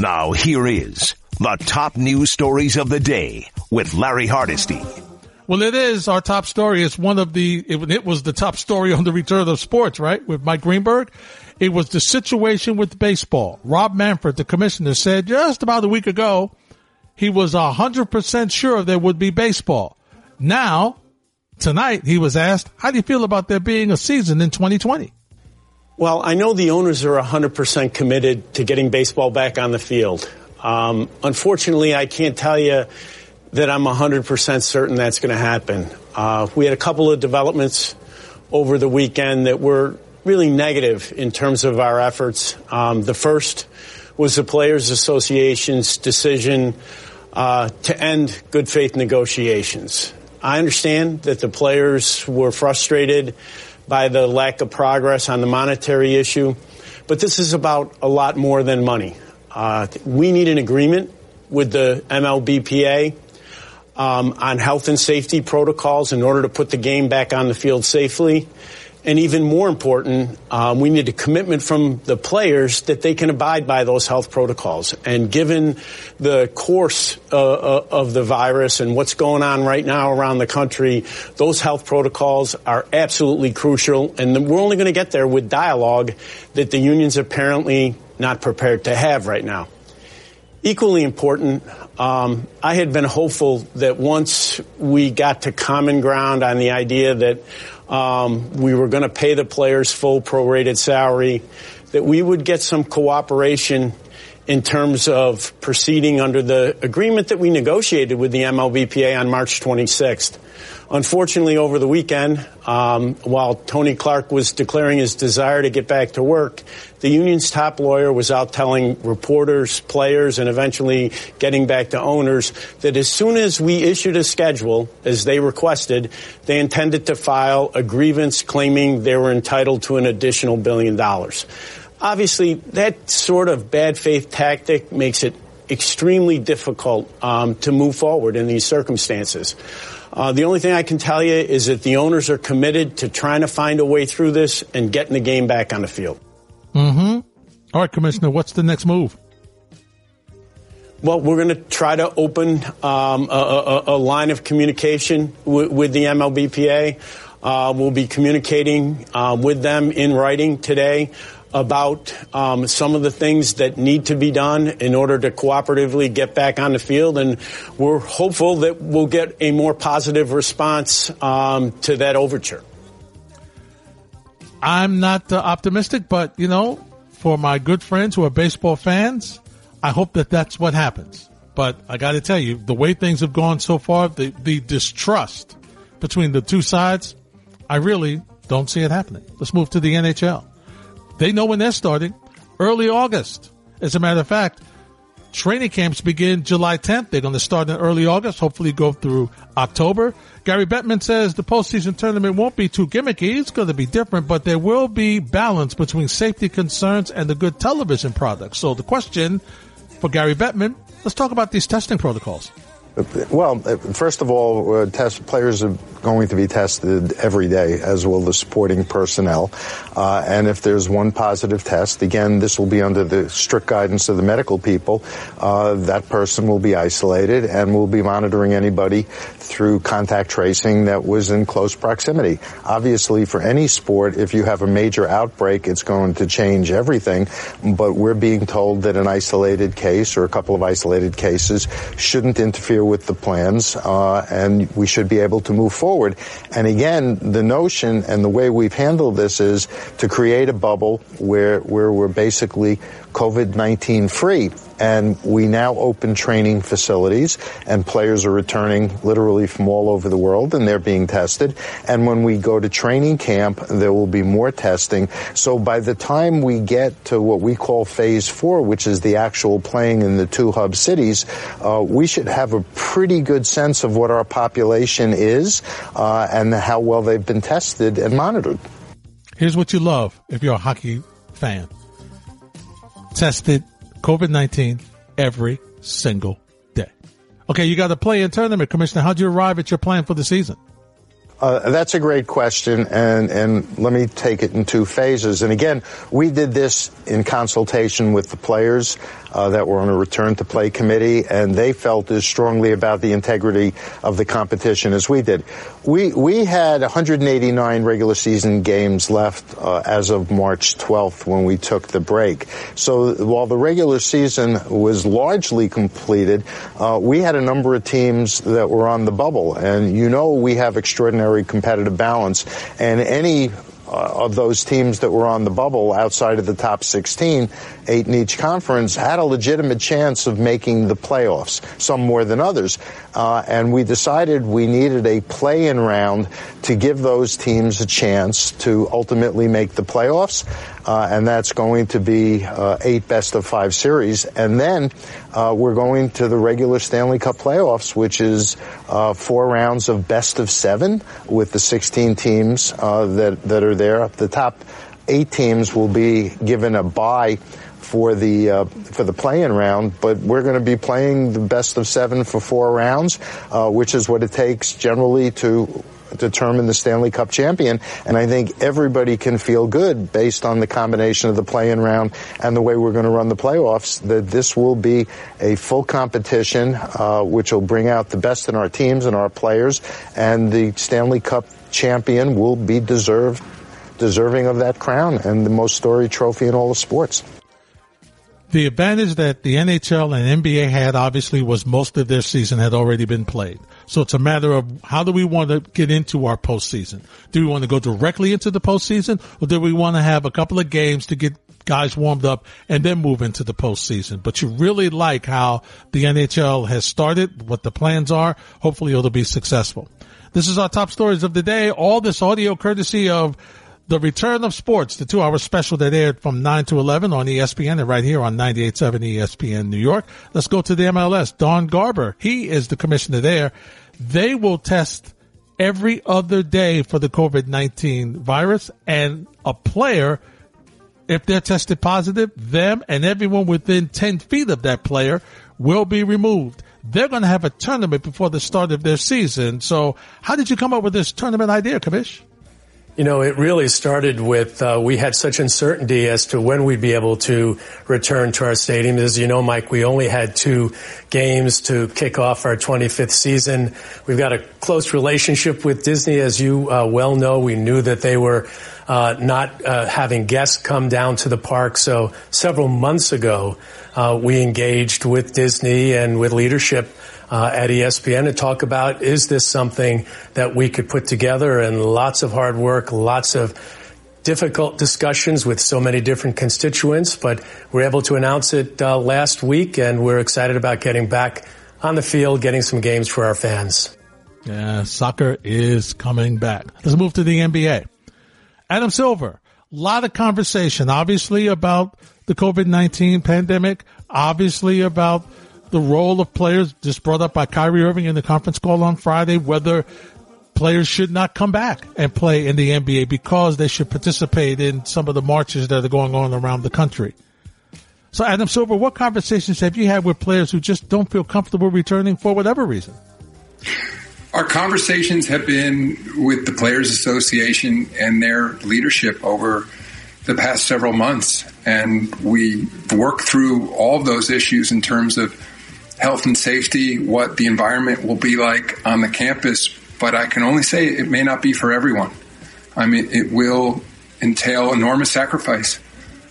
Now here is the top news stories of the day with Larry Hardesty. Well, it is our top story. It's one of the, it, it, was the top story on the return of sports, right? With Mike Greenberg. It was the situation with baseball. Rob Manfred, the commissioner, said just about a week ago, he was 100% sure there would be baseball. Now, tonight, he was asked, how do you feel about there being a season in 2020? Well, I know the owners are 100% committed to getting baseball back on the field. Um, unfortunately, I can't tell you that I'm 100% certain that's going to happen. Uh, we had a couple of developments over the weekend that were really negative in terms of our efforts. Um, the first was the Players Association's decision uh, to end good faith negotiations. I understand that the players were frustrated by the lack of progress on the monetary issue, but this is about a lot more than money. Uh, we need an agreement with the MLBPA um, on health and safety protocols in order to put the game back on the field safely. And even more important, um, we need a commitment from the players that they can abide by those health protocols. And given the course uh, uh, of the virus and what's going on right now around the country, those health protocols are absolutely crucial. And we're only going to get there with dialogue that the unions apparently not prepared to have right now. Equally important, um, I had been hopeful that once we got to common ground on the idea that um, we were going to pay the players full prorated salary, that we would get some cooperation in terms of proceeding under the agreement that we negotiated with the MLBPA on March 26th. Unfortunately, over the weekend, um, while Tony Clark was declaring his desire to get back to work, the union's top lawyer was out telling reporters, players, and eventually getting back to owners that as soon as we issued a schedule, as they requested, they intended to file a grievance claiming they were entitled to an additional billion dollars. Obviously, that sort of bad faith tactic makes it extremely difficult um, to move forward in these circumstances. Uh, the only thing I can tell you is that the owners are committed to trying to find a way through this and getting the game back on the field. Mm-hmm. All right, Commissioner, what's the next move? Well, we're going to try to open um, a, a, a, line of communication w- with the MLBPA. Uh, we'll be communicating uh, with them in writing today about um, some of the things that need to be done in order to cooperatively get back on the field, and we're hopeful that we'll get a more positive response um, to that overture. I'm not uh, optimistic, but you know, for my good friends who are baseball fans, I hope that that's what happens. But I got to tell you, the way things have gone so far, the the distrust between the two sides, I really don't see it happening. Let's move to the NHL. They know when they're starting. Early August. As a matter of fact, training camps begin July 10th. They're going to start in early August, hopefully go through October. Gary Bettman says the postseason tournament won't be too gimmicky. It's going to be different, but there will be balance between safety concerns and the good television product. So the question for Gary Bettman, let's talk about these testing protocols. Well, first of all, uh, test players are going to be tested every day, as will the supporting personnel. Uh, and if there's one positive test, again, this will be under the strict guidance of the medical people. Uh, that person will be isolated, and we'll be monitoring anybody through contact tracing that was in close proximity. Obviously, for any sport, if you have a major outbreak, it's going to change everything. But we're being told that an isolated case or a couple of isolated cases shouldn't interfere with the plans, uh, and we should be able to move forward. And again, the notion and the way we've handled this is to create a bubble where where we're basically COVID-19 free. And we now open training facilities and players are returning literally from all over the world and they're being tested. And when we go to training camp, there will be more testing. So by the time we get to what we call phase four, which is the actual playing in the two hub cities, uh, we should have a pretty good sense of what our population is uh, and how well they've been tested and monitored. Here's what you love if you're a hockey fan tested COVID 19 every single day. Okay, you got to play in tournament, Commissioner. How'd you arrive at your plan for the season? Uh, that's a great question, and, and let me take it in two phases. And again, we did this in consultation with the players. Uh, that were on a return to play committee, and they felt as strongly about the integrity of the competition as we did. We we had 189 regular season games left uh, as of March 12th when we took the break. So while the regular season was largely completed, uh, we had a number of teams that were on the bubble, and you know we have extraordinary competitive balance, and any uh, of those teams that were on the bubble outside of the top 16, eight in each conference, had a legitimate chance of making the playoffs, some more than others. Uh, and we decided we needed a play-in round to give those teams a chance to ultimately make the playoffs. Uh, and that's going to be uh, eight best of five series. And then uh, we're going to the regular Stanley Cup playoffs, which is uh, four rounds of best of seven with the 16 teams uh, that that are there. The top eight teams will be given a bye for the uh, for the play-in round, but we're going to be playing the best of seven for four rounds, uh, which is what it takes generally to determine the Stanley Cup champion. And I think everybody can feel good based on the combination of the play-in round and the way we're going to run the playoffs that this will be a full competition, uh, which will bring out the best in our teams and our players, and the Stanley Cup champion will be deserved, deserving of that crown and the most storied trophy in all of sports. The advantage that the NHL and NBA had obviously was most of their season had already been played. So it's a matter of how do we want to get into our postseason? Do we want to go directly into the postseason or do we want to have a couple of games to get guys warmed up and then move into the postseason? But you really like how the NHL has started, what the plans are. Hopefully it'll be successful. This is our top stories of the day. All this audio courtesy of the Return of Sports, the two hour special that aired from 9 to 11 on ESPN and right here on 98.7 ESPN New York. Let's go to the MLS. Don Garber, he is the commissioner there. They will test every other day for the COVID-19 virus and a player, if they're tested positive, them and everyone within 10 feet of that player will be removed. They're going to have a tournament before the start of their season. So how did you come up with this tournament idea, Kamish? You know, it really started with uh, we had such uncertainty as to when we'd be able to return to our stadium. As you know, Mike, we only had two games to kick off our 25th season. We've got a close relationship with Disney, as you uh, well know. We knew that they were uh, not uh, having guests come down to the park. So several months ago, uh, we engaged with Disney and with leadership uh, at ESPN to talk about is this something that we could put together and lots of hard work, lots of difficult discussions with so many different constituents, but we're able to announce it uh, last week and we're excited about getting back on the field, getting some games for our fans. Yeah, soccer is coming back. Let's move to the NBA. Adam Silver, a lot of conversation, obviously about the COVID-19 pandemic, obviously about the role of players just brought up by Kyrie Irving in the conference call on Friday, whether players should not come back and play in the NBA because they should participate in some of the marches that are going on around the country. So Adam Silver, what conversations have you had with players who just don't feel comfortable returning for whatever reason? Our conversations have been with the Players Association and their leadership over the past several months. And we work through all of those issues in terms of health and safety, what the environment will be like on the campus, but I can only say it may not be for everyone. I mean, it will entail enormous sacrifice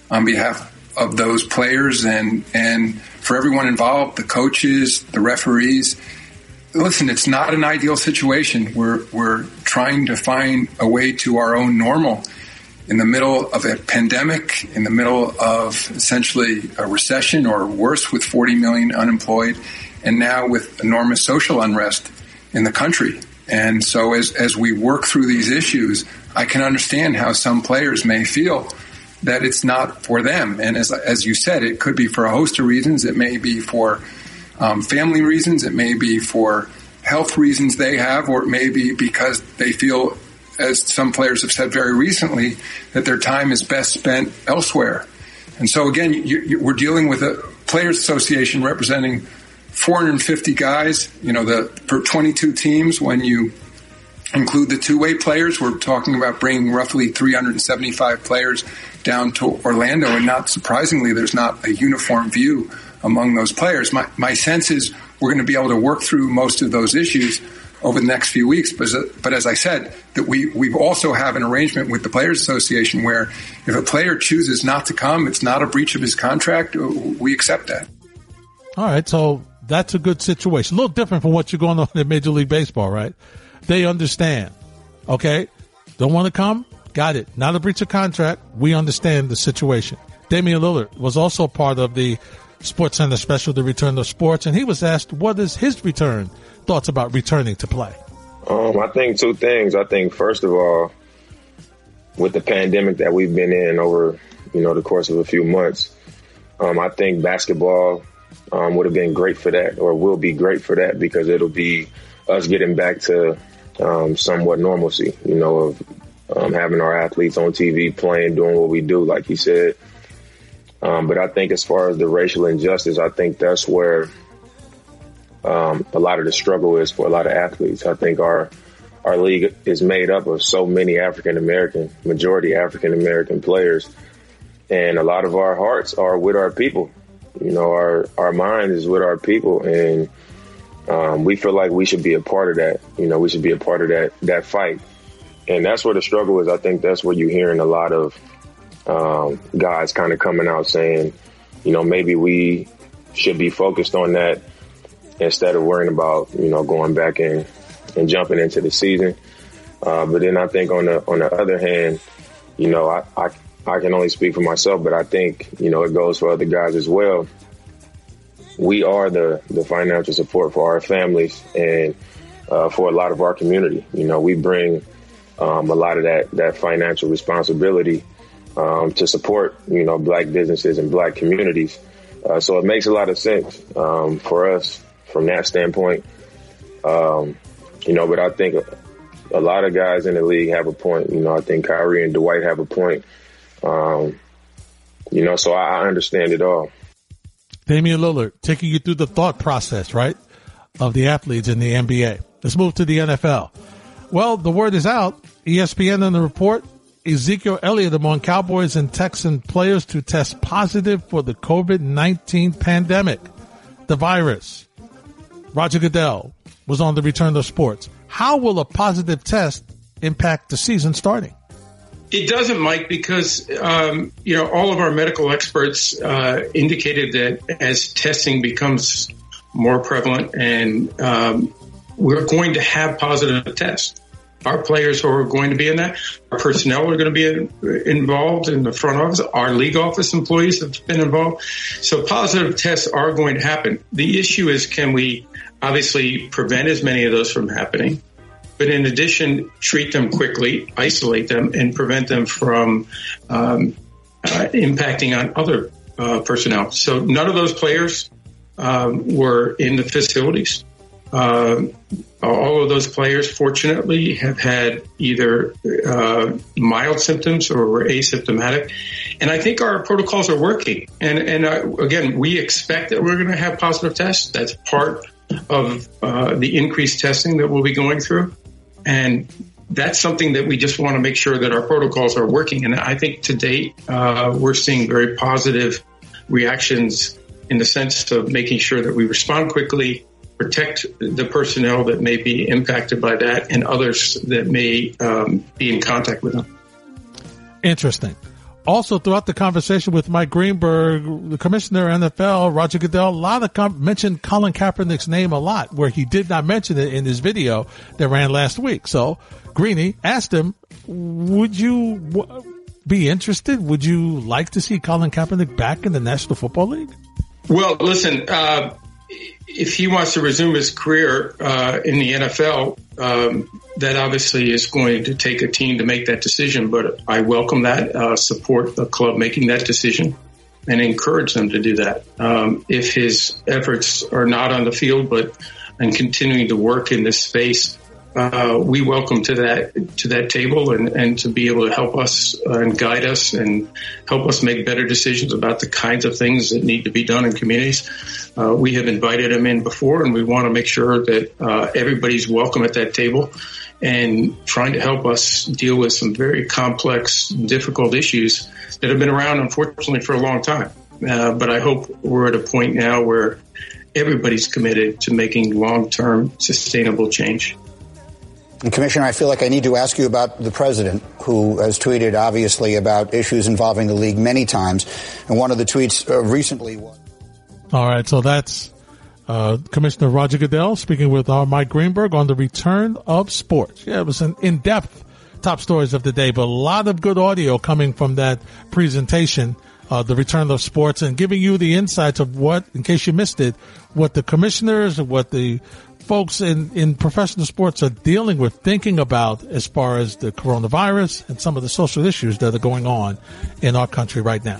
on behalf of those players and, and for everyone involved, the coaches, the referees. Listen, it's not an ideal situation. We're, we're trying to find a way to our own normal in the middle of a pandemic, in the middle of essentially a recession or worse with 40 million unemployed, and now with enormous social unrest in the country. And so as, as we work through these issues, I can understand how some players may feel that it's not for them. And as, as you said, it could be for a host of reasons. It may be for um, family reasons. It may be for health reasons they have, or it may be because they feel as some players have said very recently, that their time is best spent elsewhere. And so again, you, you, we're dealing with a players association representing 450 guys, you know, the, for 22 teams, when you include the two-way players, we're talking about bringing roughly 375 players down to Orlando. And not surprisingly, there's not a uniform view among those players. My, my sense is we're going to be able to work through most of those issues over the next few weeks. But, but as I said, that we we also have an arrangement with the Players Association where if a player chooses not to come, it's not a breach of his contract. Uh, we accept that. All right, so that's a good situation. A little different from what you're going on in Major League Baseball, right? They understand. Okay, don't want to come? Got it. Not a breach of contract. We understand the situation. Damian Lillard was also part of the Sports Center special, The Return to Sports, and he was asked, what is his return thoughts about returning to play? Um, I think two things. I think first of all, with the pandemic that we've been in over, you know, the course of a few months, um, I think basketball um, would have been great for that, or will be great for that, because it'll be us getting back to um, somewhat normalcy. You know, of um, having our athletes on TV playing, doing what we do, like you said. Um, but I think as far as the racial injustice, I think that's where um, a lot of the struggle is for a lot of athletes. I think our our league is made up of so many African American, majority African American players, and a lot of our hearts are with our people. You know, our our mind is with our people, and um, we feel like we should be a part of that. You know, we should be a part of that that fight, and that's where the struggle is. I think that's where you're hearing a lot of um, guys kind of coming out saying, you know, maybe we should be focused on that instead of worrying about you know going back in and jumping into the season. Uh, but then I think on the on the other hand, you know, I, I I can only speak for myself, but I think you know it goes for other guys as well. We are the the financial support for our families and uh, for a lot of our community. You know, we bring um, a lot of that that financial responsibility um, to support you know black businesses and black communities. Uh, so it makes a lot of sense um, for us from that standpoint. Um, you know, but I think a, lot of guys in the league have a point. You know, I think Kyrie and Dwight have a point. Um, you know, so I, I understand it all. Damian Lillard taking you through the thought process, right, of the athletes in the NBA. Let's move to the NFL. Well, the word is out. ESPN in the report, Ezekiel Elliott among Cowboys and Texan players to test positive for the COVID-19 pandemic, the virus. Roger Goodell was on the return of sports. How will a positive test impact the season starting? It doesn't, Mike, because um, you know all of our medical experts uh, indicated that as testing becomes more prevalent, and um, we're going to have positive tests. Our players who are going to be in that, our personnel are going to be in, involved in the front office. Our league office employees have been involved. So positive tests are going to happen. The issue is, can we obviously prevent as many of those from happening? but in addition, treat them quickly, isolate them, and prevent them from um, uh, impacting on other uh, personnel. So none of those players um, were in the facilities. Uh, all of those players, fortunately, have had either uh, mild symptoms or were asymptomatic, and I think our protocols are working. And and uh, again, we expect that we're going to have positive tests. That's part of uh, the increased testing that we'll be going through. And that's something that we just want to make sure that our protocols are working. And I think to date, uh, we're seeing very positive reactions in the sense of making sure that we respond quickly, protect the personnel that may be impacted by that, and others that may um, be in contact with them. Interesting. Also, throughout the conversation with Mike Greenberg, the commissioner of NFL, Roger Goodell, a lot of com- mentioned Colin Kaepernick's name a lot, where he did not mention it in his video that ran last week. So, Greeny asked him, "Would you w- be interested? Would you like to see Colin Kaepernick back in the National Football League?" Well, listen, uh, if he wants to resume his career uh, in the NFL, um, that obviously is going to take a team to make that decision. But I welcome that, uh, support the club making that decision, and encourage them to do that. Um, if his efforts are not on the field, but and continuing to work in this space, uh, we welcome to that to that table and, and to be able to help us uh, and guide us and help us make better decisions about the kinds of things that need to be done in communities. Uh, we have invited them in before, and we want to make sure that uh, everybody's welcome at that table and trying to help us deal with some very complex, difficult issues that have been around, unfortunately, for a long time. uh, but I hope we're at a point now where everybody's committed to making long-term sustainable change. And Commissioner, I feel like I need to ask you about the president, who has tweeted obviously about issues involving the league many times. And one of the tweets uh, recently was. All right, so that's uh, Commissioner Roger Goodell speaking with our Mike Greenberg on the return of sports. Yeah, it was an in-depth top stories of the day, but a lot of good audio coming from that presentation, uh, the return of sports, and giving you the insights of what, in case you missed it, what the commissioners, what the folks in, in professional sports are dealing with, thinking about as far as the coronavirus and some of the social issues that are going on in our country right now.